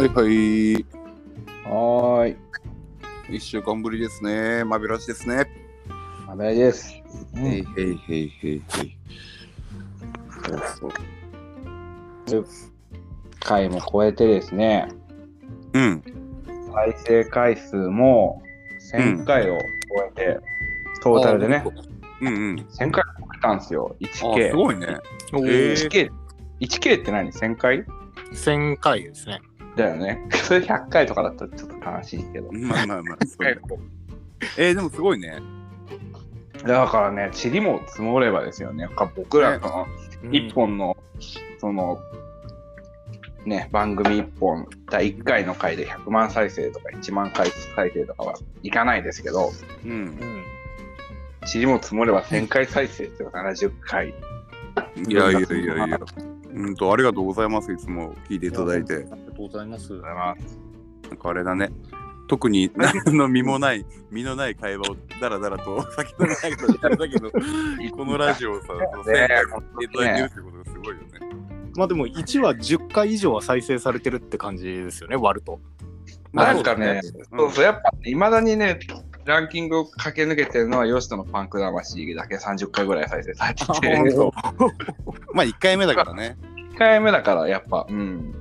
はいはい。はーい。一週間ぶりですね。マビラシですね。阿部です。うんへいへいへいへいへい。そうそう。回も超えてですね、うん。再生回数も1000回を超えて、トータルでね、うんうん。1000回超えたんですよ。あ、す 1K。ごいね。おーえ 1K。1K って何 ?1000 回？1000回ですね。だよね。それ100回とかだとちょっと悲しいけど。まあまあまあ。そうね えー、でもすごいね。だからね、塵も積もればですよね。やっぱ僕らの一本の、その、ね、番組一本、第1回の回で100万再生とか1万回再生とかはいかないですけど、うんう。ん。塵も積もれば1000回再生っていうか70回。いやいやいやいや。うんと、ありがとうございます。いつも聞いていただいて。ありがとうございます。ありがとうございます。なんかあれだね。特に何の身もない、身のない会話をだらだらと先のないことしてるだけど、このラジオをさ、ね1000回聞いていただいてるってことがすごいよね。まあでも1話10回以上は再生されてるって感じですよね、割ると。なんかね、うんそうそう、やっぱ、いまだにね、ランキングを駆け抜けてるのは、ヨシトのパンク魂だけ30回ぐらい再生されてて、あ1 まあ1回目だからね。回目だから、やっぱ、うん、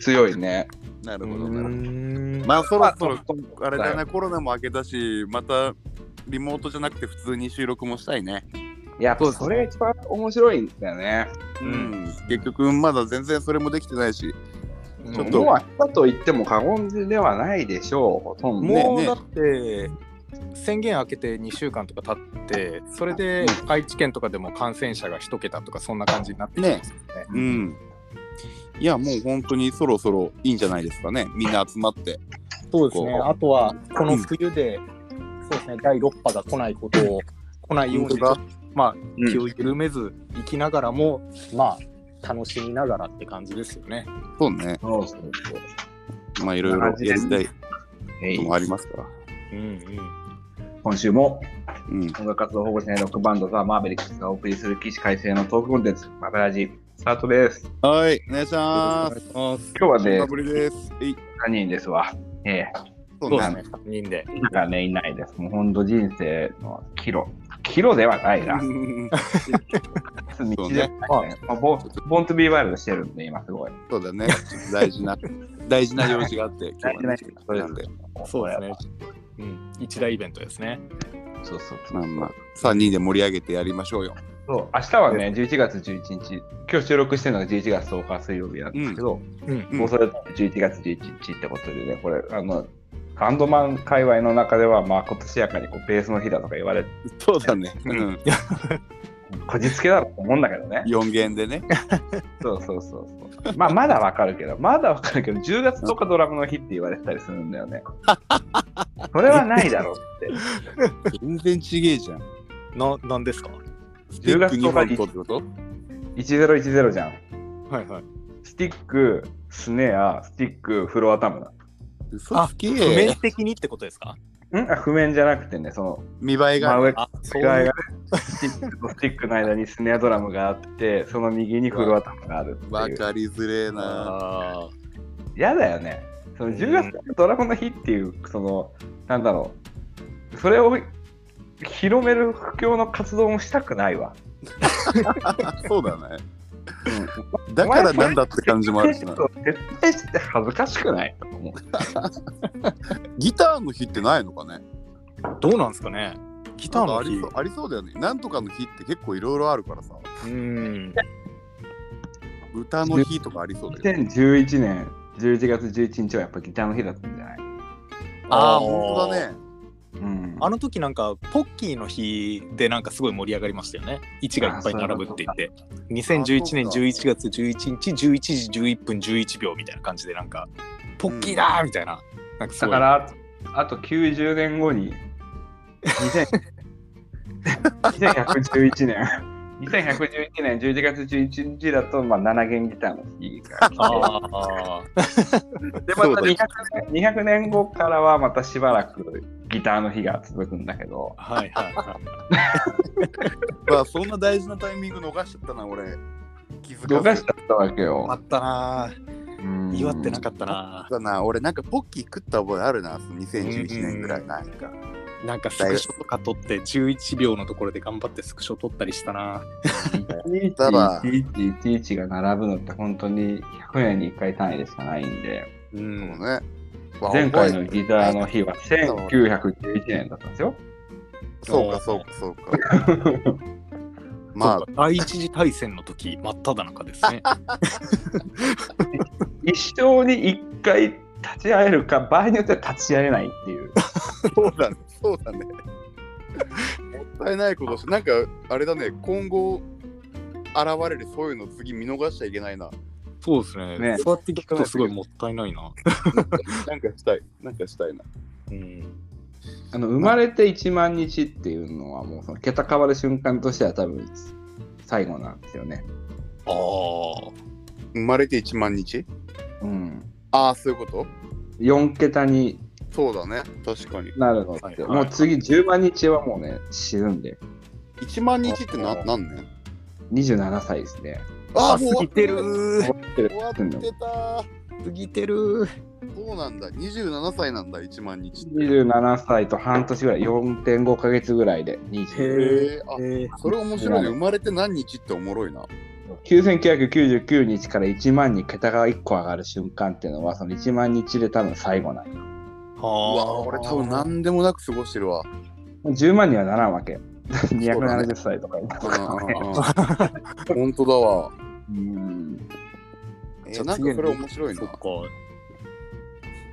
強いね。なるうほどなるほど。んまあそろそろああれだね、コロナも明けたし、またリモートじゃなくて普通に収録もしたいね。やっぱそれが一番面白いんだよね。うん。結局まだ全然それもできてないし、ちちょっともう明日と言っても過言ではないでしょう、ほとんど。ねもうだって、宣言明けて2週間とか経って、それで愛知県とかでも感染者が1桁とか、そんな感じになってきてますよね。うん。いや、もう本当にそろそろいいんじゃないですかね。みんな集まって。そうですね。あとは、この冬で、そうですね、第6波が来ないことを、来ないように、まあ、うん気を緩めず生きながらも、まあ、楽しみながらって感じですよね。そうね。そうそうそうまあいろいろやりたいこともありますから。うんうん。今週もうん。音楽活動ほぼしないロックバンドザ・マーベリックスがお送りする起死回生のトークコンテンツ、マブラジ、スタートです。はい、お願いします。今日はね久しぶりです。えい、3人ですわ。ええそうだね、3人で。なんかね、いないです。もうほんと人生の岐路。岐路ではないな。道でね。まあボボントゥビーワイルドしてるんで、今すごい。そうだね。大事な、大事な用事があって、今日はねそれなんで。そうですね。うん、一大イベントですね。そうそうそう。まあまあ、3人で盛り上げてやりましょうよ。そう明日はね、11月11日、今日収録してるのが11月10日水曜日なんですけど、うん。うん放送だって11月11日ってことでね、これ、あの、バンドマン界隈の中では、まあ、今年やかにこうベースの日だとか言われて、そうだね。うん。こじつけだろうと思うんだけどね。4弦でね。そうそうそうそう。まあ、まだわかるけど、まだわかるけど、10月10日ドラムの日って言われてたりするんだよね。それはないだろうって。全然ちげえじゃん。な、なんですか？スティック2本とってこと？1010じゃん。はいはい。スティック、スネア、スティック、フロアタムだ。あ嘘つけ譜面え。的にってことですか？ん？あ譜面じゃなくてね、その、見栄えが。真上あ、そう側が。スティックとスティックの間にスネアドラムがあって、その右にフロアタムがあるっていう。わかりづれえな。あ嫌だよね。その10月10日ドラムの日っていう、その、なんだろう。それを広める布教の活動もしたくないわ。そうだね。だからなんだって感じもあるしな。絶対して恥ずかしくないと思う。ギターの日ってないのかね？ーどうなんですかね？ギターの日ありそう。ありそうだよね。なんとかの日って結構いろいろあるからさ。うん。歌の日とかありそうだよね。2011年11月11日はやっぱギターの日だったんじゃない？ああ、本当だね。うん。あの時なんか、ポッキーの日でなんかすごい盛り上がりましたよね。1がいっぱい並ぶって言って。2011年11月11日、11時11分11秒みたいな感じでなんか、ポッキーだーみたいな。なんかすごい。だから、あと90年後に、2000 2111年、2111年11月11日だと、まあ、7弦ギターの日が来て、あで、またそうだ200年 ,200 年後からはまたしばらくギターの日が続くんだけど、あ、はいはいはい。まあ、そんな大事なタイミング逃しちゃったな、俺。気づかず動かしちゃったわけよ。あったなうん祝ってなかったな。だな、俺なんかポッキー食った覚えあるな、その2011年ぐらいなんか。なんかスクショとか撮って11秒のところで頑張ってスクショ撮ったりしたな。ただ1111が並ぶのって本当に100年に1回単位でしかないんで、う。そうんね。前回のギターの日は1911年だったんですよ。そうか、そうか、そうか。まあ第一次大戦の時真っ只中ですね。一生に1回立ち会えるか、場合によっては立ち会えないっていう。そうだね、そうだね。もったいないことして、なんか、あれだね、今後、現れるそういうの次見逃しちゃいけないな。そうですね。ねそうやって聞くとすごいもったいないな。なんかしたい、なんかしたいな。うん。あの生まれて1万日っていうのはもうその桁変わる瞬間としては多分最後なんですよね。ああ。生まれて1万日？うん。ああ、そういうこと？4桁にそうだね、確かに。なるのって、はいはいもう次10万日はもうね死ぬんで1万日ってな何年27歳ですね。ああ、過ぎてる終ー。わってた過ぎてるそうなんだ、27歳なんだ、1万日って。27歳と半年ぐらい4.5ヶ月ぐらいで20へえ、それ面白いね。生まれて何日っておもろいな。9999日から1万に桁が1個上がる瞬間っていうのはその1万日で多分最後なんよ。うわ、俺多分何でもなく過ごしてるわ。10万にはならんわけ。270歳とかになるうんからね。うんうん本当だわ。うんえー、なんかそれ面白いなそっ。か。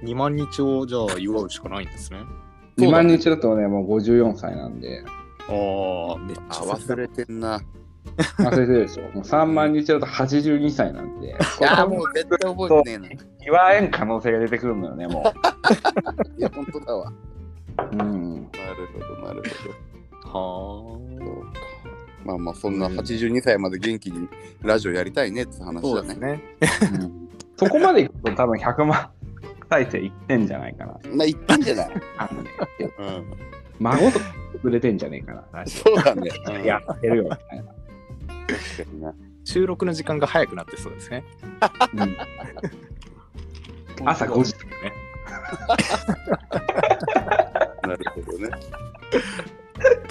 2万日をじゃあ祝うしかないんですね。2万日だとね、もう54歳なんで、ああ、めっちあ、ゃ忘れてんな。忘れてるでしょ。もう3万日だと82歳なんで、いや、もう絶対覚えてね祝えん可能性が出てくるのよね、もえな。いや、本当だわ。う。うん。なるほど、なるほど。はそうかまあまあ、そんな82歳まで元気にラジオやりたいねってあ。話だねそうです。ね。うんそこまでいくと多分100万再生いってんじゃないかな。まあ、言ってんじゃない。うん。孫とか売れてんじゃねえかな。そうだね。オ やってるよみたいな。確かにな。収録の時間が早くなってそうですね。うん朝5時とかね。なるほどね。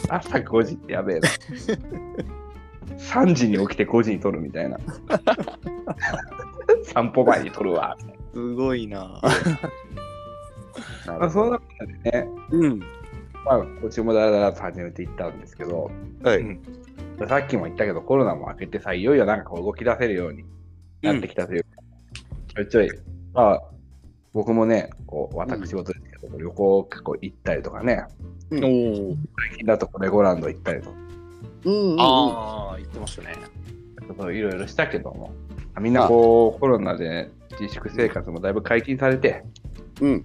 朝5時ってやべえな。3時に起きて5時に撮るみたいな。散歩前に撮るわ。すごいな。なまあ、そんなことでね、うん。まあ、こっちもだらだらと始めていったんですけど、はい。うんさっきも言ったけど、コロナも明けてさ、いよいよなんかこう動き出せるようになってきたというか、ちょいちょい、まあ、僕もね、こう私事で旅行結構行ったりとかね、おお。最近だとレゴランド行ったりとか、うんうん。ああ、言ってましたね。ちょっといろいろしたけども、みんなこう、コロナで自粛生活もだいぶ解禁されて、うん。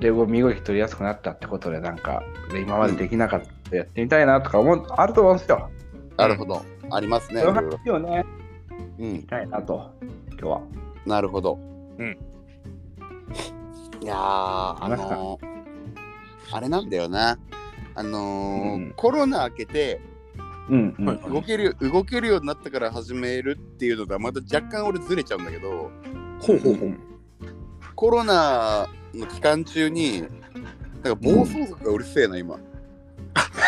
レゴ身動き取りやすくなったってことで、なんか、で今までできなかったやってみたいなとか思う、あると思うんですよ。なるほど。ありますね。そのいろいろ話をね、うん。したいなと、今日は。なるほど。うん。いやー、あのー、あれなんだよな。あのーうん。コロナ明けてうん、動ける動けるようになったから始めるっていうのとはまた若干俺ずれちゃうんだけどほうほうほう。コロナの期間中になんか暴走族がうるせえな今。聞こ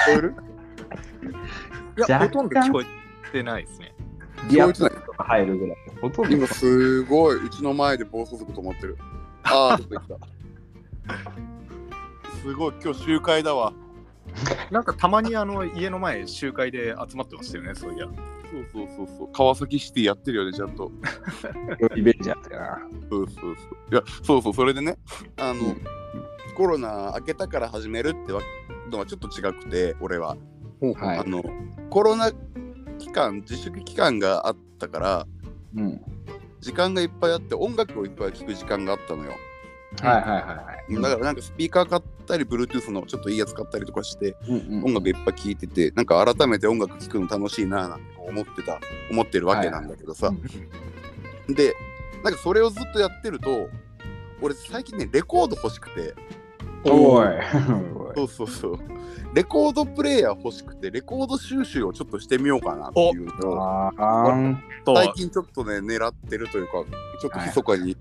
える？いや、ほとんど聞こえてないですね。聞こえてない。入るぐらい。ほとんど今すごいうちの前で暴走族止まってるああた すごい今日集会だわ。なんかたまにあの家の前集会で集まってましたよね、そういや。そうそうそうそう。川崎シティやってるよねちゃんと。リベンジャーズやな。そうそうそう。いやそうそうそれでねあの、うんコロナ明けたから始めるってわのはちょっと違くて俺は、はい。あのコロナ期間自粛期間があったからうん。時間がいっぱいあって音楽をいっぱい聴く時間があったのよ、はいはいはいはい。だからなんかスピーカー買ったり Bluetooth のちょっといいやつ買ったりとかしてうんうん音楽いっぱい聴いててなんか改めて音楽聴くの楽しいななんて思ってた思ってるわけなんだけどさ、でなんかそれをずっとやってると俺最近ねレコード欲しくておい。そうそうそう。レコードプレイヤー欲しくて、レコード収集をちょっとしてみようかなっていうのを、最近ちょっとね、狙ってるというか、ちょっと密かに、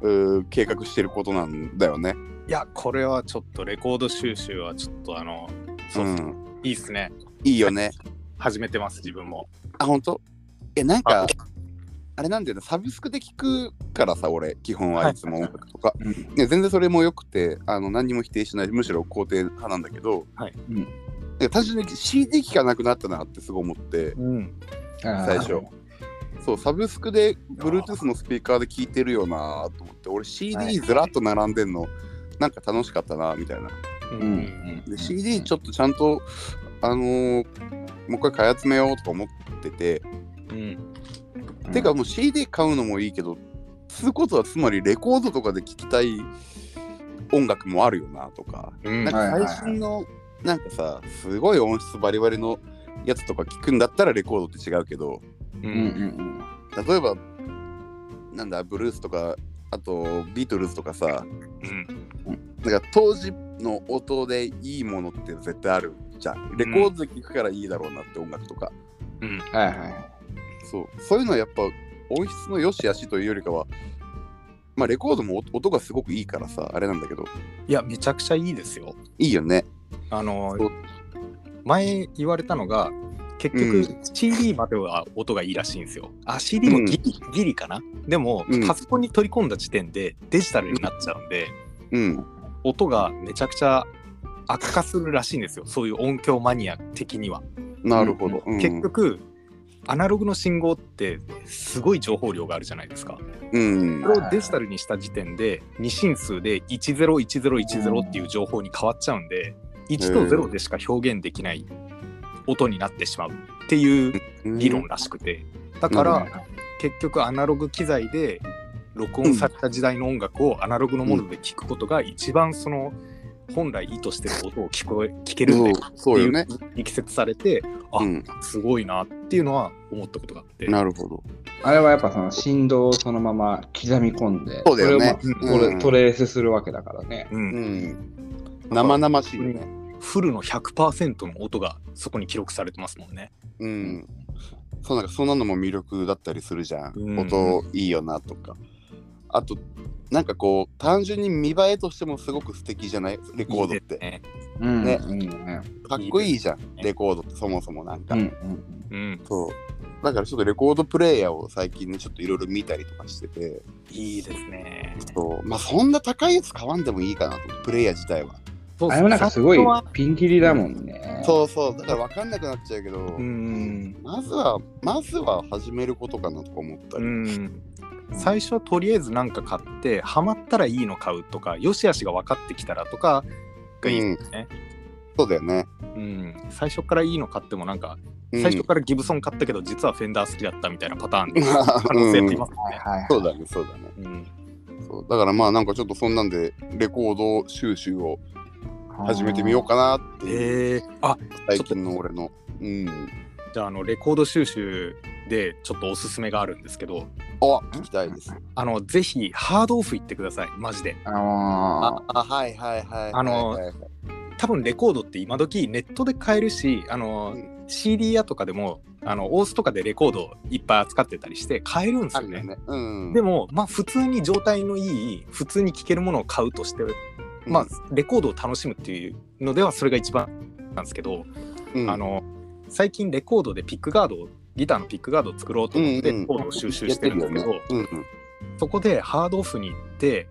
うー計画してることなんだよね。いやこれはちょっとレコード収集はちょっとあのそうそう、ん。いいっすねいいよね。始めてます自分もあ、ほんとえ、なんか、あれなんだよね、サブスクで聞くからさ、俺、基本はい。つも音楽とか。うん。ね、全然それもよくて、あの何にも否定しない、むしろ肯定派なんだけど、はい。うん。で単純に CD 聴かなくなったなってすごい思って、うん。最初。そう、サブスクで Bluetooth のスピーカーで聴いてるよなと思って、俺 CD ずらっと並んでんの、なんか楽しかったなみたいな。うん。うん。うん。で CD ちょっとちゃんと、あのーもう一回買い集めようとか思ってて、うんてかもう CD 買うのもいいけど、つうことはつまりレコードとかで聴きたい音楽もあるよなとか、うんなんか最新のなんかさ、すごい音質バリバリのやつとか聞くんだったらレコードって違うけど、ううんうんん例えば、なんだ、ブルースとか、あとビートルズとかさ、うんなんか当時の音でいいものって絶対あるじゃん。レコードで聴くからいいだろうなって音楽とか。うんうん。はいはい。そう。そういうのはやっぱ音質の良し悪しというよりかは、まあレコードも音音がすごくいいからさ、あれなんだけど、いやめちゃくちゃいいですよいいよね。あの前言われたのが結う局 CD までは音がいいらしいんですよ。あ CD もギリ,、ギリかな？でも、うんパソコンに取り込んだ時点でデジタルになっちゃうんでうん。音がめちゃくちゃ悪化するらしいんですよそういう音響マニア的には。なるほど。うん結局アナログの信号ってすごい情報量があるじゃないですか。うんこ。れをデジタルにした時点で二進数で101010っていう情報に変わっちゃうんで1と0でしか表現できない音になってしまうっていう理論らしくてだから結局アナログ機材で録音された時代の音楽をアナログのもので聞くことが一番その本来意図してる音を聞こえ聞けるんだよそうね。っていう力説されてあうん。すごいなっていうのは思ったことがあって。なるほど。あれはやっぱその振動をそのまま刻み込んで、そうだよねそれをうんトレースするわけだからね。う、うんん。生々しいよね。フルの100%の音がそこに記録されてますもんね。うん。そうなんかそんなのも魅力だったりするじゃん。うん音いいよなとか。あと、なんかこう、単純に見栄えとしてもすごく素敵じゃない？レコードって。ねうん。ねいいね。かっこいいじゃん、ねレコードってそもそもなんか。うんうんうん、そう。だからちょっとレコードプレイヤーを最近ね、ちょっといろいろ見たりとかしてて、いいですね。そう。まあそんな高いやつ買わんでもいいかなと、プレイヤー自体は。そうあれもなんかすごいピンキリだもんね。そうそう。だから分かんなくなっちゃうけど、うん、まずは、まずは始めることかなとか思ったうり。ん、最初とりあえず何か買ってハマったらいいの買うとかよしあしが分かってきたらとかがいいですね。そうだよね。うん最初からいいの買ってもなんかうん最初からギブソン買ったけど実はフェンダー好きだったみたいなパターン 可能性ありますね。はいはい。そうだね、そうだね。うんそうだからまあなんかちょっとそんなんでレコード収集を始めてみようかなっていう、えー、あ最近の俺の。うん。じゃああのレコード収集でちょっとおすすめがあるんですけどあ、聞きたいです。あのぜひハードオフ行ってくださいマジで。あのあ、はいはいはい。あのはいはいはい多分レコードって今時ネットで買えるしあの、う CD 屋とかでもあのオースとかでレコードいっぱい扱ってたりして買えるんですよね。ね。うん。でもまあ普通に状態のいい普通に聴けるものを買うとして、まあレコードを楽しむっていうのではそれが一番なんですけど、うんあ、の最近レコードでピックガードをギターのピックガードを作ろうと思ってコードを収集してるんですけど、そこでハードオフに行って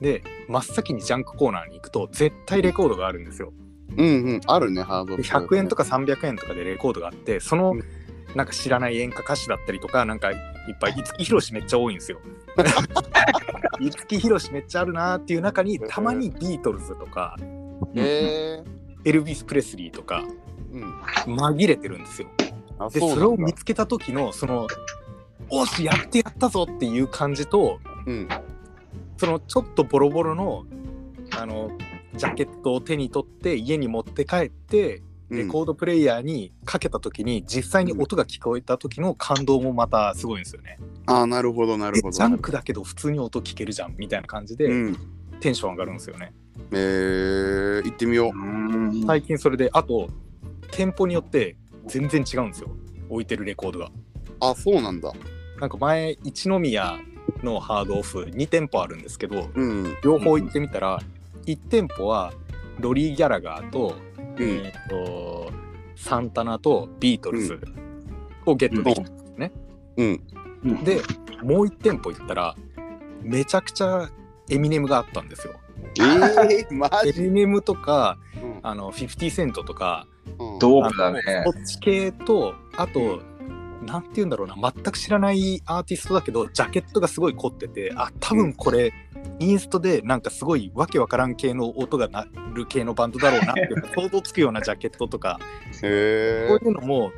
で真っ先にジャンクコーナーに行くと絶対レコードがあるんですよ。うんうん、あるね、ハードで100円とか。か300円とかでレコードがあってそのうんなんか知らない演歌歌手だったりとかなんかいっぱい五木ひろしめっちゃ多いんですよ。五木ひろしめっちゃあるなーっていう中にたまにビートルズとかへえエルビス・プレスリーとかうん。紛れてるんですよ。あ、でそれを見つけた時のその「おしやってやったぞ!」っていう感じとうん。そのちょっとボロボロのあのジャケットを手に取って家に持って帰ってレコードプレイヤーにかけた時に実際に音が聞こえた時の感動もまたすごいんですよね。あーなるほど、なるほど。えジャンクだけど普通に音聞けるじゃんみたいな感じでうん。テンション上がるんですよね。えー、行ってみよう。最近それであと店舗によって全然違うんですよ置いてるレコードがあ、そうなんだ。なんか前一宮のハードオフ2店舗あるんですけどうん。両方行ってみたら1店舗はロリー・ギャラガーと,、えー、とサンタナとビートルズをゲットできたんですね、うん。でもう1店舗行ったらめちゃくちゃエミネムがあったんですよええマジ？エミネムとかうん。あの50セントとかうん。ドープだね。そっち系とあと、なんて言うんだろうな全く知らないアーティストだけどジャケットがすごい凝っててあ多分これ、インストでなんかすごいわけわからん系の音が鳴る系のバンドだろうなって 想像つくようなジャケットとか。へこういうのも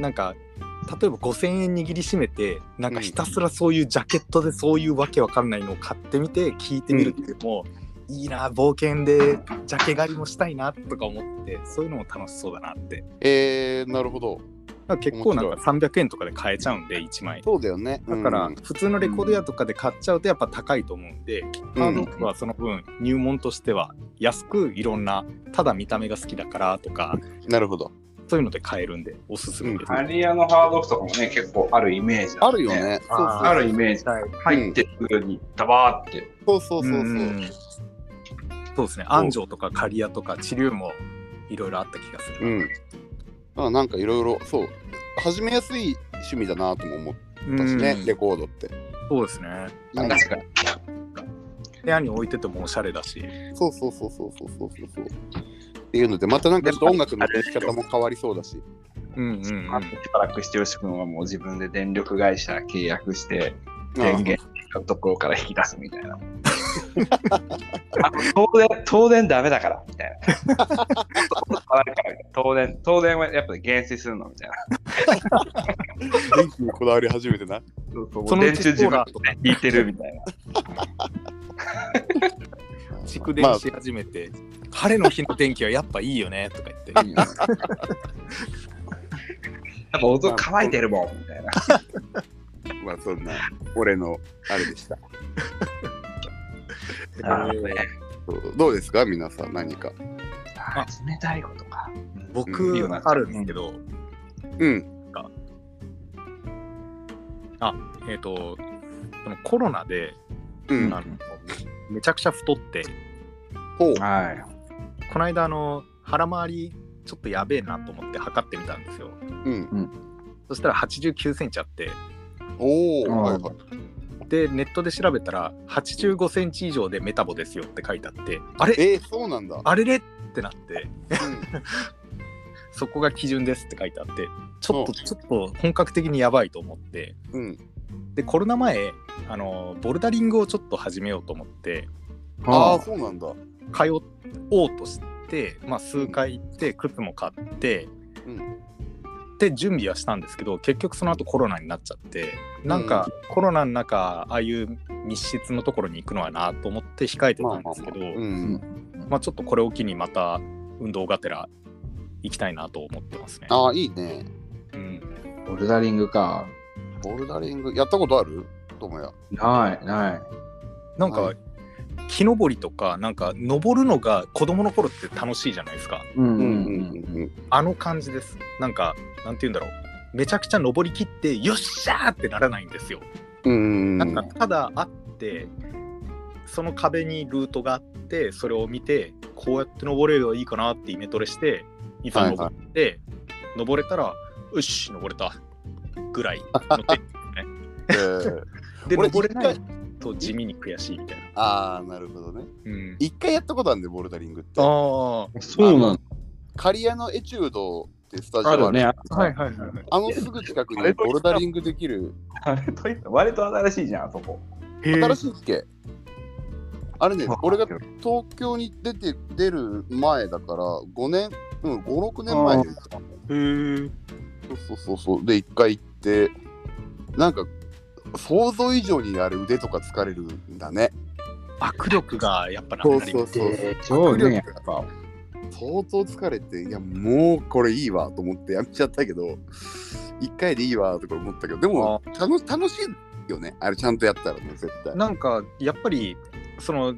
なんか例えば5,000円握りしめてなんかひたすらそういうジャケットでそういうわけわかんないのを買ってみて聞いてみるっていうのも、いいな冒険でジャケ狩りもしたいなとか思ってそういうのも楽しそうだなってえ。えー、なるほど。結構なんか300円とかで買えちゃうんで1枚そうだよね。だからうん普通のレコード屋とかで買っちゃうとやっぱ高いと思うんで、ハードオフはその分入門としては安くいろんなただ見た目が好きだからとか なるほど。そういうので買えるんでおすすめです、ハリアのハードオフとかもね、結構あるイメージだあるよ。ね。ああるイメージ。はい入ってくるにダバーって。そうそうそうそう。んそうですね。安城とか刈谷とか地立もいろいろあった気がする、うん、あなんかいろいろそう。始めやすい趣味だなとも思ったしね、レコードって。そうですね。確かに。部屋に置いててもおしゃれだし。そうそうそうそうそうそうそう。っていうのでまたなんかちょっと音楽の出し方も変わりそうだし。うんうん、うん、あとしばらくしてよし君はもう自分で電力会社契約して電源のところから引き出すみたいな。あ東電、東電ダメだから、みたいな。東電、東電はやっぱり減衰するのみたいな。電気にこだわり始めてな。そのうち電柱自分で引いてるみたいな。蓄電し始めて、晴れの日の天気はやっぱいいよねとか言ってやっぱ音乾いてるもんみたいな。まあそんな、俺のあれでした。なるほどうですか？皆さん何か。あ冷たいことか。僕いいよなあるんですけど、うん。えっ、とそのコロナで、うん。あのめちゃくちゃ太ってほう。はい。この間あの腹回りちょっとやべえなと思って測ってみたんですようん。そしたら89センチあっておお、うんはいはい。でネットで調べたら85センチ以上でメタボですよって書いてあってあれ？えー、そうなんだ。あれれってなって。うん。そこが基準ですって書いてあってちょっとうん。ちょっと本格的にやばいと思って。うん。でコロナ前あのボルダリングをちょっと始めようと思ってああ、そうなんだ。通おうとして、まあ、数回行って靴も買って、うんで準備はしたんですけど結局その後コロナになっちゃってなんかコロナの中ああいう密室のところに行くのはなと思って控えてたんですけど、うん。まあ、ちょっとこれを機にまた運動がてら行きたいなと思ってますね。ああ、いいね。うん、ボルダリングか。ボルダリング、やったことある？ともや。ない、ない。なんか、はい木登りとかなんか登るのが子供の頃って楽しいじゃないですか。うんうんうんうん。あの感じです。なんかなんて言うんだろう。めちゃくちゃ登りきってよっしゃーってならないんですよ。うん。うん。なんかただあってその壁にルートがあってそれを見てこうやって登れればいいかなってイメトレしていざ登って、登れたらよし登れたぐらいのテンションね。えー。で俺登れない一と地味に悔しいみたいな、ああ、なるほどね。うん、一回やったことあるんで、ボルダリングって。あそうなの。カリアのエチュードってスタジオあるね。あはいはいはいはいあのすぐ近くにボルダリングできる。あれと割と新しいじゃん、あそこ。新しいっけ？あれね、俺が東京に出て出る前だから、5年、うん、5、6年前ですか。へーそうそうそうそう。で、一回行って、なんか、想像以上にあれ腕とか疲れるんだね。握力がやっぱなくなりますそうそうね、や握力っぱ。相当疲れて、いや、もうこれいいわと思ってやめちゃったけど、一回でいいわとか思ったけど、でも楽楽しいよね。あれちゃんとやったらね、絶対。なんかやっぱりその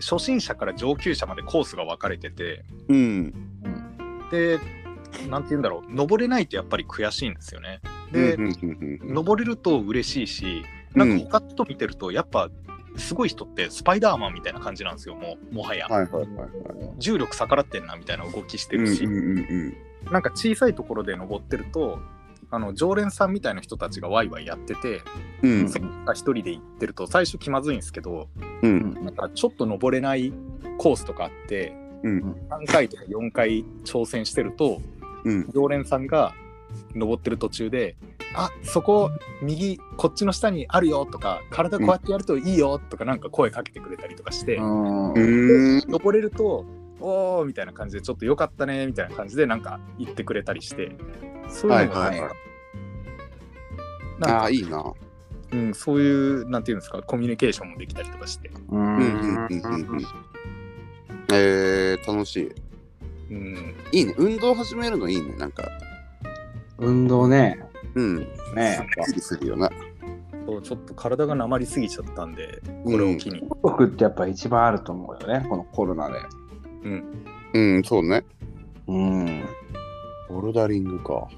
初心者から上級者までコースが分かれててうん。でなんて言うんだろう。登れないとやっぱり悔しいんですよね。で、登れると嬉しいしなんか他の人見てるとやっぱすごい人ってスパイダーマンみたいな感じなんですよもうもはや、はいはいはいはい。重力逆らってんなみたいな動きしてうんるし、なんか小さいところで登ってるとあの常連さんみたいな人たちがワイワイやってて、うん。うんそっか一人で行ってると最初気まずいんですけどうん。なんかちょっと登れないコースとかあってうん。3回とか4回挑戦してるとうん常連さんが登ってる途中で「あそこ右こっちの下にあるよ」とか「体こうやってやるといいよ」とかなんか声かけてくれたりとかして、うんうん登れると「おー」みたいな感じでちょっとよかったねみたいな感じでなんか言ってくれたりしてそういうのがね、はいはいはいなんかああいいな。うん、そういうなんていうんですかコミュニケーションもできたりとかして、うんうんうんうんうんうん。えー、楽しい。うん、いいね。運動始めるのいいね。なんか。運動ね。うん。ねすっきりするよな。そうちょっと体がなまりすぎちゃったんでこれを機に、僕ってやっぱ一番あると思うよね、このコロナで。うんうん、そうね。うん。ボルダリングか。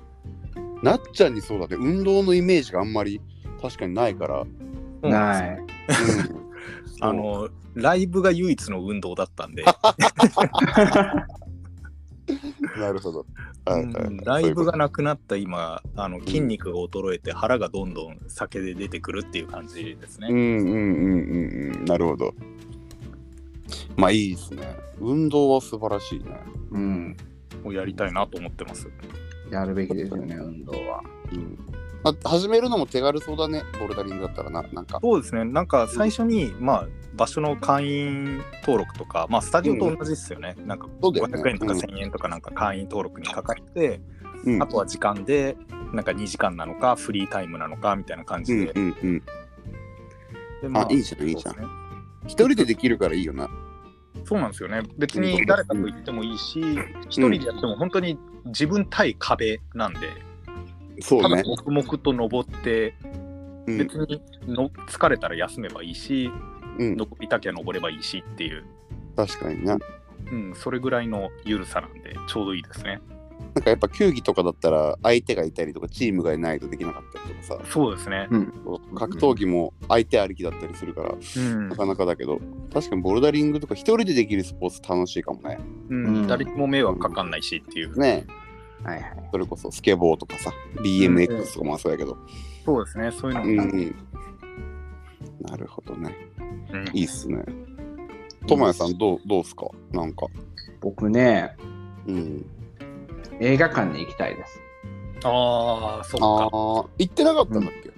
なっちゃんにそうだね。運動のイメージがあんまり確かにないから。ない。うん あのライブが唯一の運動だったんで、なるほど。はいはいうんライブがなくなった今あの筋肉が衰えて腹がどんどん酒で出てくるっていう感じですね。うんうんうんうんうん。なるほど。まあいいですね。運動は素晴らしいね。うん。をやりたいなと思ってます。やるべきですよね、運動は。うん。まあ、始めるのも手軽そうだね。ボルダリングだったらな。なんか。そうですね、なんか最初に、まあ、場所の会員登録とか、まあ、スタジオと同じですよね。なんかそうだよね500円とか1000円とか、なんか会員登録にかかって、うんあとは時間で、なんか2時間なのか、フリータイムなのかみたいな感じで。うんうんうん。でまあいいじゃんいいじゃん一人でできるからいいよな。そうなんですよね。別に誰かと言ってもいいし、一人でやっても本当に自分対壁なんで、そうね。ただ黙々と登って、うん別にの疲れたら休めばいいし、うん。登りたきゃ登ればいいしっていう、確かにな。うん、それぐらいの緩さなんで、ちょうどいいですね。なんかやっぱ球技とかだったら相手がいたりとかチームがいないとできなかったりとかさ、そうですね。格闘技も相手ありきだったりするから、うんなかなかだけど、確かにボルダリングとか一人でできるスポーツ楽しいかもね。うんうん誰にも迷惑かかんないしっていう。ねはいはい。それこそスケボーとかさ、BMX とかもそうやけど。そうですね、そういうのも、うんうん。なるほどね。うんいいっすね。ともやさんどうどうすか？なんか。僕ね、うん。映画館に行きたいです。ああ、そっああか。ー、行ってなかったんだっけ、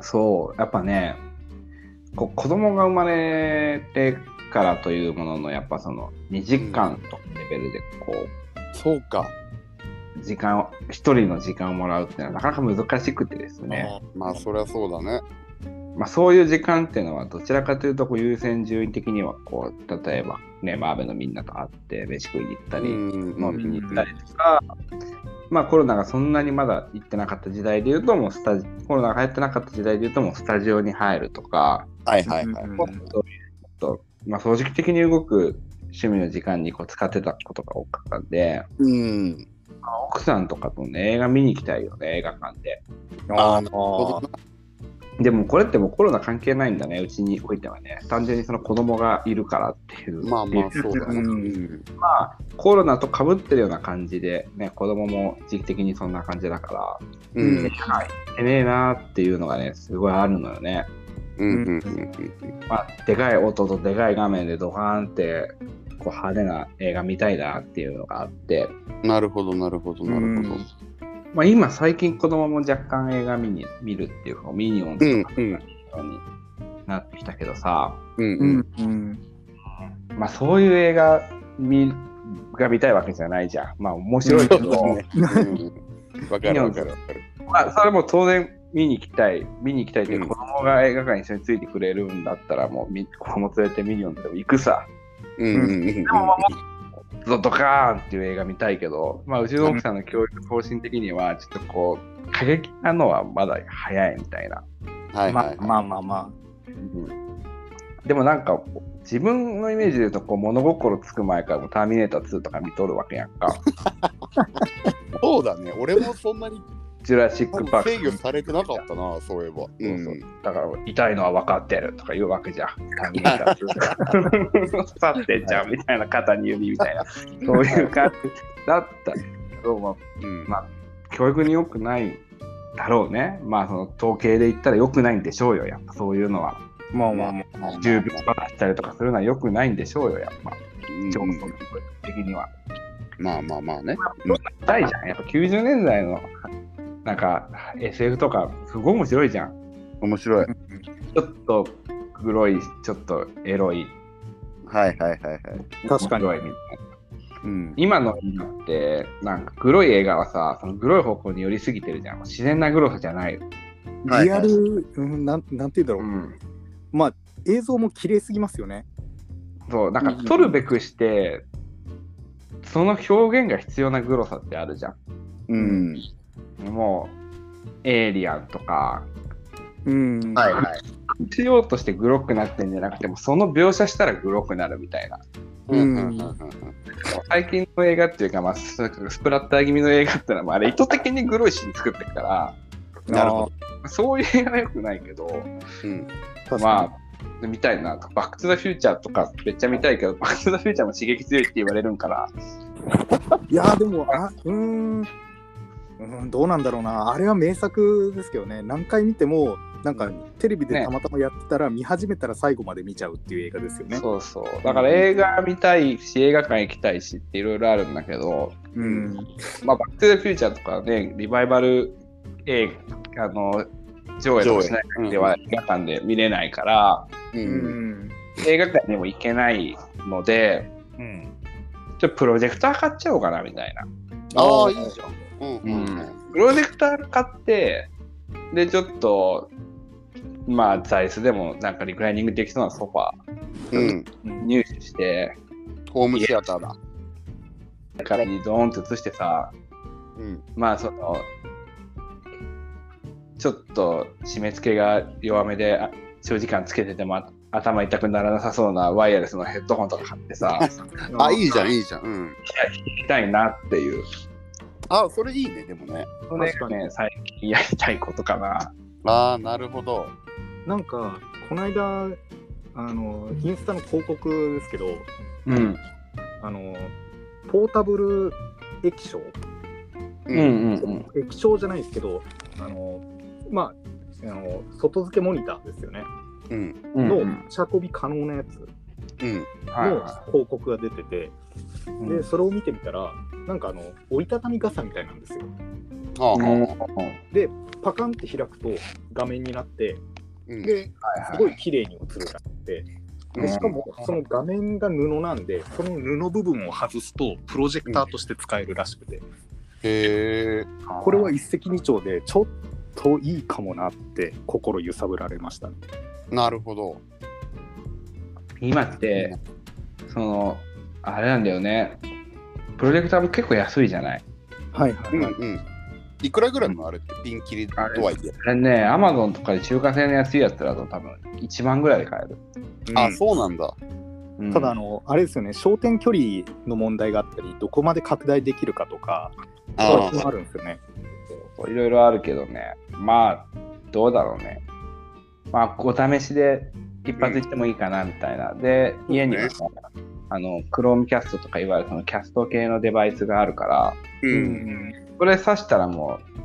そう、やっぱね、こ子供が生まれてからというものの、やっぱその2時間とかレベルで、こそうか。う、時間を、一人の時間をもらうっていうのはなかなか難しくてですね。まあそりゃそうだね。まあ、そういう時間っていうのはどちらかというとこう優先順位的にはこう例えばねマーベのみんなと会って飯食いに行ったりうん飲みに行ったりとか、まあコロナがそんなにまだ行ってなかった時代で言うともうスタジコロナが流行ってなかった時代で言うともうスタジオに入るとか、はいはいはい。うんそういうとまあ、掃除機的に動く趣味の時間にこう使ってたことが多かったんで、うん。まあ奥さんとかとね映画見に行きたいよね映画館で。ああでもこれってもうコロナ関係ないんだね、うちにおいてはね。単純にその子供がいるからっていう。まあまあそうだね。まあコロナとかぶってるような感じで、ね、子供も時期的にそんな感じだから、うん。はい、てねえなーっていうのがね、すごいあるのよね。うんうんうんまあ、でかい音とでかい画面でドカーンってこう派手な映画見たいなっていうのがあって、うん。なるほどなるほどなるほど。まあ、今最近子供も若干映画見に見るっていうか、ミニオンうズとかになってきたけどさ、まあそういう映画見が見たいわけじゃないじゃん。まあ面白いけど、ね。かるわかる。まあそれも当然見に行きたい、見に行きたいってうん。子供が映画館に一緒についてくれるんだったら、もうみ子供連れてミニオンズでも行くさ。うんうんうん。でもドドカーンっていう映画見たいけど、まあうちの奥さんの教育方針的には、ちょっとこう、過激なのはまだ早いみたいな。はいはいはい。まあまあまあまでもなんか、自分のイメージで言うとこう物心つく前からもうターミネーター2とか見とるわけやんか。そうだね。俺もそんなにジュラシック・パーク。制御されてなかったな、そういえば。そうそうだから痛いのは分かってるとか言うわけじゃん。ターミネーター2。去ってんじゃんみたいな肩に指みたいな。そういう感じだったけど、まあ、うん。ま教育に良くないだろうね。まあその統計で言ったら良くないんでしょうよ、やっぱそういうのは。まあまあまあ。まあ重病化したりとかするのは良くないんでしょうよ、やっぱ。うん調査的には。まあまあまあね。痛いじゃん。やっぱ90年代のなんか SF とかすごい面白いじゃん。面白い。ちょっと黒い、ちょっとエロい。はいはいはいはい。確かに面白いみたいなうん。今の映画って、なんか黒い映画はさ、その黒い方向に寄りすぎてるじゃん。自然な黒さじゃない。はいリアル、うん、なんなんて言うんだろう。ん。まあ、映像も綺麗すぎますよね。そう、なんか撮るべくして、その表現が必要な黒さってあるじゃうん。ん。もう、エイリアンとか、うん。はいはい。しようとしてグロくなってんじゃなくても、その描写したらグロくなるみたいな。うんうんうん最近の映画っていうか、まあ、ススプラッター気味の映画ってのは、まあ、あれ意図的にグロいシーン作ってるから、なるほど。そういう映画は良くないけど、うん。まあ、見たいな。バック・トゥ・ザ・フューチャーとかめっちゃ見たいけど、バック・トゥ・ザ・フューチャーも刺激強いって言われるんから、に。いや、でも、あうーん。うん、どうなんだろうな。あれは名作ですけどね。何回見ても、なんかテレビでねたまたまやってたら、見始めたら最後まで見ちゃうっていう映画ですよね。そうそう。だから映画見たいし、映画館行きたいしっていろいろあるんだけど、うん。まあ、バック・トゥ・ザ・フューチャーとかね、リバイバル映画、あの、上映とかしない限りは映画館で見れないから、う。うんん。映画館にも行けないので、うん。ちょっとプロジェクター買っちゃおうかなみたいな。ああ、いいじゃん。うん。プロジェクター買って、で、ちょっと、まあ、座椅子でもなんかリクライニングできそうなソファうん。うん入手して、ホームシアターだ。中にドーンと移してさ、うん。まあ、その、ちょっと締め付けが弱めで、あ長時間つけててもあ頭痛くならなさそうなワイヤレスのヘッドホンとか買ってさ、あ、いいじゃん、いいじゃん。うん。弾きたいなっていう。あ、それいいね、でもね。それ確かにがね、最近やりたいことかな。ああ、なるほど。なんか、この間、あの、インスタの広告ですけど、うん。あの、ポータブル液晶うんうんうん。液晶じゃないですけど、あの、まあ、あの外付けモニターですよね。うん。うんの持ち運び可能なやつうん。の広告が出てて、いで、それを見てみたら、なんかあの、折りたたみ傘みたいなんですよ。はあうんはあ。パカンって開くと画面になって、うん。で、はいすごい綺麗に映るらしくて、でしかもその画面が布なんで、その布部分を外すと、プロジェクターとして使えるらしくて、へえ。これは一石二鳥で、ちょっといいかもなって心揺さぶられましたね。なるほど。今って、その、あれなんだよね。プロジェクターも結構安いじゃない？はいはうんうん。いくらぐらいのあれってピンキリとはいえ？あれね、アマゾンとかで中華製の安いやつだと多分1万ぐらいで買える。あ、そうなんだ。うんただあの、あれですよね、焦点距離の問題があったり、どこまで拡大できるかとか、あそういうのあるんですよね。いろいろあるけどね。まあ、どうだろうね。まあ、お試しで一発いってもいいかなみたいな。で、家にはさ、あの、クロームキャストとかいわゆるそのキャスト系のデバイスがあるから、う。うんん。これ挿したらもう、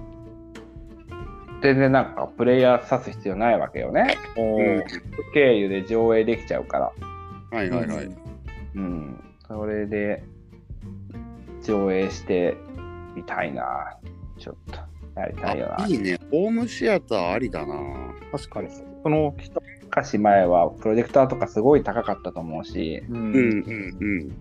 全然なんかプレイヤー挿す必要ないわけよね。おうんー経由で上映できちゃうから。はいはいはい。うん。それで上映してみたいな。ちょっとやりたいよな。あいいね。ホームシアターありだな。確かに。その、昔前はプロジェクターとかすごい高かったと思うし、ううんうん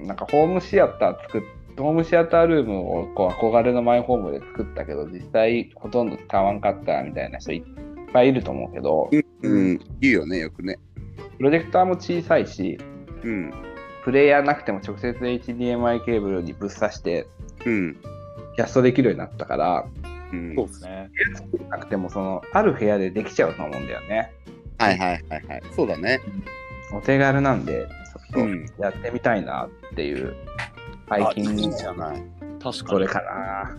うん。なんかホームシアター作っホームシアタールームをこう憧れのマイホームで作ったけど、実際ほとんど使わんかったみたいな人いっぱいいると思うけど、うん。いいよね、よくね。プロジェクターも小さいし、うん。プレイヤーなくても直接 HDMI ケーブルにぶっ刺してうん。キャストできるようになったから、うんそうですね。なくてもそのある部屋でできちゃうと思うんだよね。はいはいはいはい。そうだね。お手軽なんで、ちょっうんとやってみたいなっていう、あ最近いいじゃない。確かにそれかな。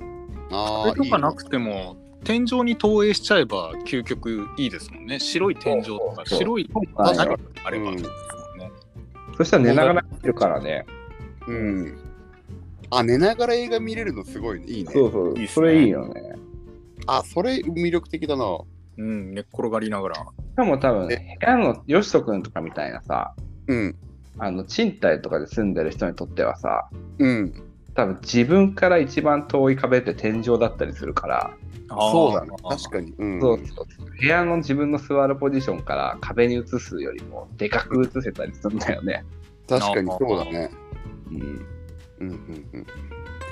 あこれとかなくて。ても天井に投影しちゃえば究極いいですもんね白い天井とかそうそうそう白いそうなんよ何かあればうんいいですもんね、そしたら寝ながら見てるからね。うん。あ、寝ながら映画見れるのすごいね。いいね。そうそう、いいっすねそれいいよね。あ、それ魅力的だな。うん、寝っ転がりながらしかも多分、部屋のよしとくんとかみたいなさ、うん。あの賃貸とかで住んでる人にとってはさ、うん。多分自分から一番遠い壁って天井だったりするから、そうだね。確かに。うん。そうそう部屋の自分の座るポジションから壁に映すよりもでかく映せたりするんだよね。確かにそうだね。うん、うんうんうん。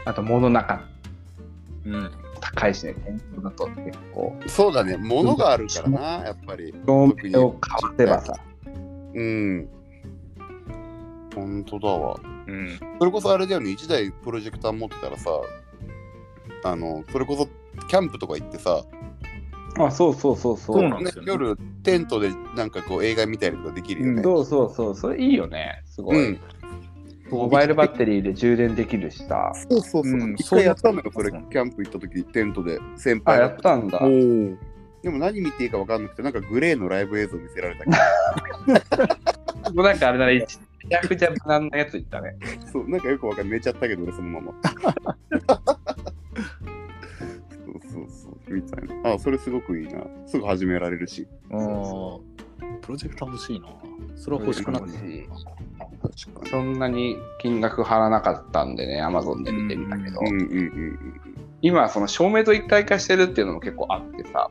あと物の中うん高いしね、天井だと結構。そうだね。物があるからな、やっぱり。照明をかわせばさ、うん。本当だわ。うんそれこそあれだよね、1台プロジェクター持ってたらさ、あの、それこそキャンプとか行ってさ、あ、そうそうそうそう。そうなんですよね夜テントでなんかこう映画見たりとかできるよね。そうそうそう、それいいよね、すごい。うんモバイルバッテリーで充電できるしさ。そうそうそう。うん一回やったのよ、それ、キャンプ行った時、テントで先あ、輩がやったんだ。おおでも何見ていいか分かんなくて、なんかグレーのライブ映像見せられたけもうなんかあれだね、めちゃくちゃ無難なやつ言ったね。ど、そう、なんかよく分かんない。寝ちゃったけど、俺そのまま。そうそうそう、みたいな。あ、それすごくいいな。すぐ始められるし。あープロジェクター欲しいなそれは欲しくなった欲しい確かそんなに金額張らなかったんでね、アマゾンで見てみたけど、今、その照明と一体化してるっていうのも結構あってさ。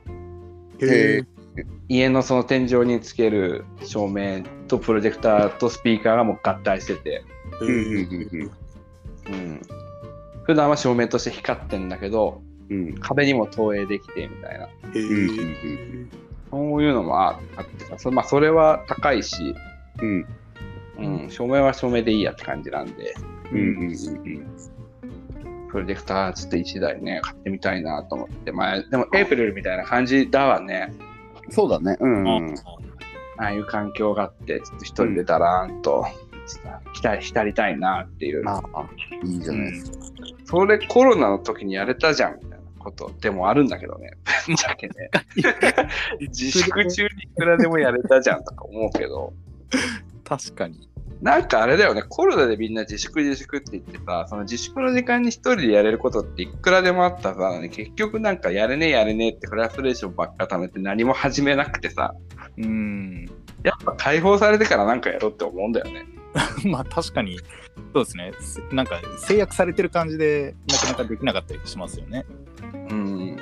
家のその天井につける照明とプロジェクターとスピーカーがもう合体してて、うん普段は照明として光ってんだけど、うん。うん壁にも投影できてみたいな、そういうのもああってさ、そ,、まあ、それは高いし、うんうん、照明は照明でいいやって感じなんで、うんうんうんプロジェクターちょっと1台ね、買ってみたいなと思って、まあ、でもエイプリルみたいな感じだわね。そうだね。うんうん。ああいう環境があって、ちょっと一人でだらーんと、浸り浸りたいなっていう。ああ、いいじゃないですか。それコロナの時にやれたじゃんみたいなことでもあるんだけどね。ぶっちゃけね。自粛中にいくらでもやれたじゃんとか思うけど、確かに。なんかあれだよね、コロナでみんな自粛自粛って言ってさ、その自粛の時間に一人でやれることっていくらでもあったさ、結局なんかやれねえやれねえってフラストレーションばっか溜めて何も始めなくてさ、うん。やっぱ解放されてからなんかやろうって思うんだよね。まあ確かに。そうですね。せなんか制約されてる感じでなかなかできなかったりしますよね。うん。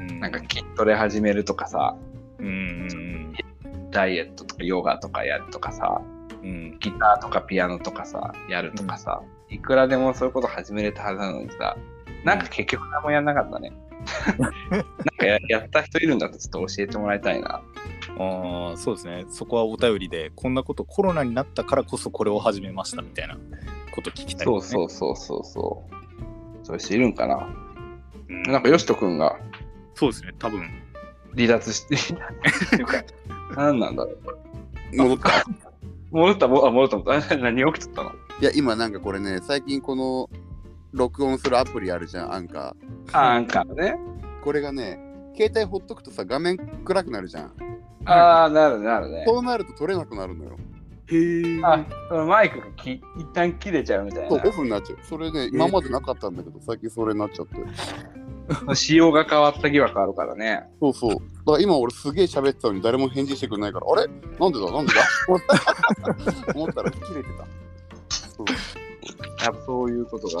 うん。なんか筋トレ始めるとかさ、うんうんダイエットとかヨガとかやるとかさ、うんうんギターとかピアノとかさ、やるとかさ、いくらでもそういうこと始めれたはずなのにさ、なんか結局何もやんなかったね。なんかややった人いるんだったらちょっと教えてもらいたいな。ああそうですねそこはお便りでこんなことコロナになったからこそこれを始めましたみたいなこと聞きたいそうそうそうそうそう。そういう人いるんかな。うんなんかよしとくんがそうですね多分離脱して、っていうか、何なんだろう。戻った戻った、もあ戻った、戻った。何起きとったの？いや、今なんかこれね、最近この録音するアプリあるじゃん、アンカあ、アンカーね。ー。これがね、携帯ほっとくとさ、画面暗くなるじゃん。ああ、なるなるね。そうなると撮れなくなるのよ。へえあ、そのマイクがき一旦切れちゃうみたいそう、なオ。フになっちゃう。それね、今までなかったんだけど、最近それになっちゃって。仕様が変わった疑惑あるからね。そうそう。だから今俺すげえ喋ってたのに誰も返事してくれないから、あれ？なんでだ？なんでだ？思ったら切れてた。そうやっぱそういうことが。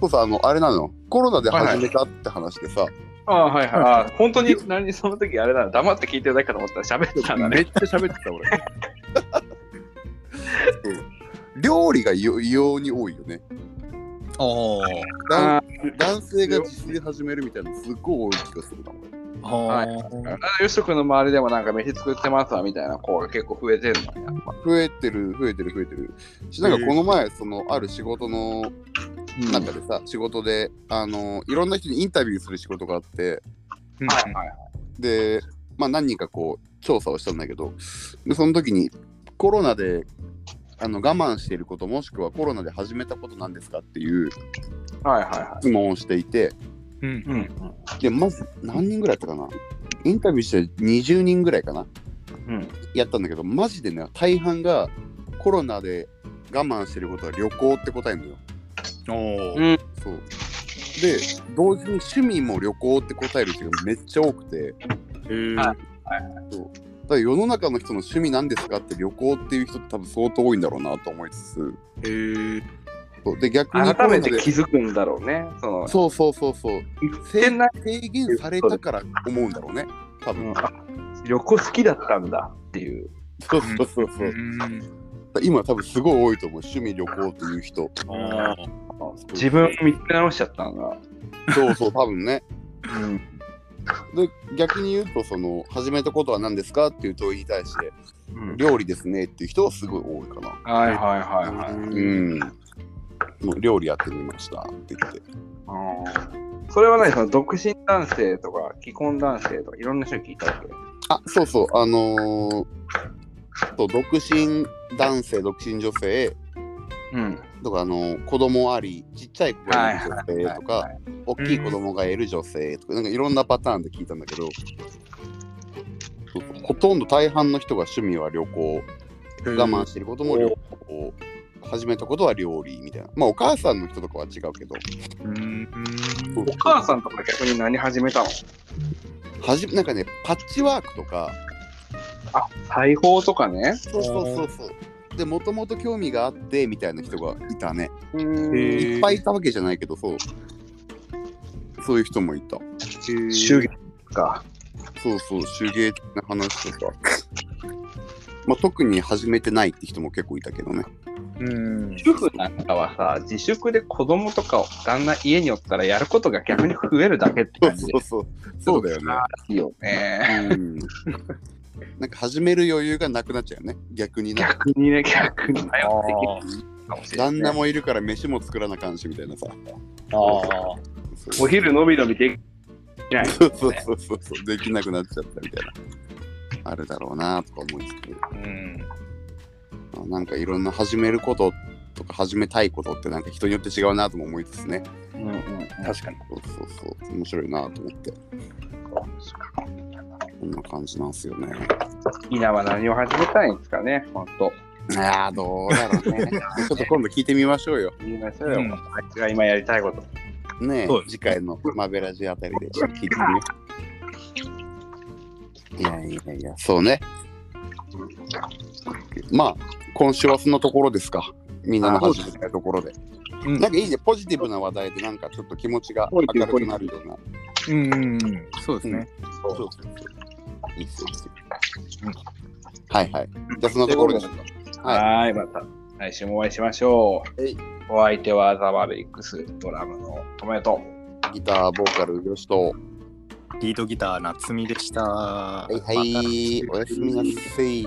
そうさ、あの、あれなの？コロナで始めたって話でさ、ああ、はいはい。あ本当に何その時あれだな。黙って聞いてるだけかと思ったら喋ってたんだね。めっちゃ喋ってた俺。料理が異様に多いよね。あ男あ男性が自炊始めるみたいなのすっごい多い気がするな。はあよしとくんの周りでもなんか飯作ってますわみたいな子が結構増えてるのやっぱ。増えてる、増えてる、増えてる。し、なんかこの前、その、ある仕事の中でさ、仕事で、あの、いろんな人にインタビューする仕事があって、はいはい。で、まあ何人かこう、調査をしたんだけど、で、その時に、コロナであの我慢していることもしくはコロナで始めたことなんですかっていうはいはいは質問をしていてうん。い。うん。でまず何人ぐらいやったかな？インタビューして20人ぐらいかな？うん。やったんだけどマジでね大半がコロナで我慢してることは旅行って答えるのよ。おー。うん。そう。で同時に趣味も旅行って答える人がめっちゃ多くて。へー。はい。そうだ世の中の人の趣味なんですかって旅行っていう人って多分相当多いんだろうなと思いつつ。へー。そう。で逆にコ改めて気づくんだろうね。その、そうそうそうそう。制限されたから思うんだろうね多分、うん。あ旅行好きだったんだっていう。そうそうそうそう。うん。今多分すごい多いと思う趣味旅行っていう人。あー。自分を見つめ直しちゃったんだ。そうそう多分ね。うん。で逆に言うとその始めたことは何ですかっていう問いに対してうん。料理ですねっていう人はすごい多いかな。はいはいはいはい。うん。料理やってみましたって言って。あー。それは何その独身男性とか既婚男性とかいろんな人に聞いたわけ？あそうそう。あのーそう独身男性独身女性うん。とかあのー子供ありちっちゃい子がいる女性とか、はい大きい子供がいる女性とか、なんかいろんなパターンで聞いたんだけど、ほとんど大半の人が趣味は旅行、我慢してることも旅行、始めたことは料理みたいな。まあお母さんの人とかは違うけど、お母さんとか逆に何始めたの？はじなんかね、パッチワークとか、あ、裁縫とかね。そうそうそうそう。で、もともと興味があってみたいな人がいたね。いっぱいいたわけじゃないけど、そう。そういう人もいた。主義か。そうそう、手芸的な話とか。まあ、特に始めてないって人も結構いたけどね。うん主婦なんかはさ、自粛で子供とかを旦那家におったらやることが逆に増えるだけってそう感じでそうそう。そうだよね。いいよね。うん。なんか始める余裕がなくなっちゃうよね。逆にね。逆にね、逆に旦那もいるから飯も作らなあかんしみたいなさ。あそうお昼伸び伸びできない。そうそうそうそう。できなくなっちゃったみたいな。あるだろうなとか思いつつ。うんあなんかいろんな始めることとか始めたいことってなんか人によって違うなとも思いつつね。うんうんうん確かにそうそうそう。面白いなと思って。こんな感じなんすよね。稲は何を始めたいんですかね、ほんと。いやーどうだろうね。ちょっと今度聞いてみましょうよ。言いましょうよ、うんあいつが今やりたいこと。ねそうえ、次回のマベラジあたりでちょっと聞いてみよう。いやいやいや、そうね。まあ、今週はそんなところですか。みんなの始めたいところで。うんなんかいいね、ポジティブな話題で、なんかちょっと気持ちが明るくなるような。うんうんうんそうですねそうそうそう。いいっすよ、いいっすよ。はいはい。じゃあそんなところでしょうか。はい。はーい、また来週もお会いしましょう。はいお相手はザ・マリックスドラムのトメト。ギター、ボーカル、よしと。リードギター夏美でしたははいはい。おやすみなさい。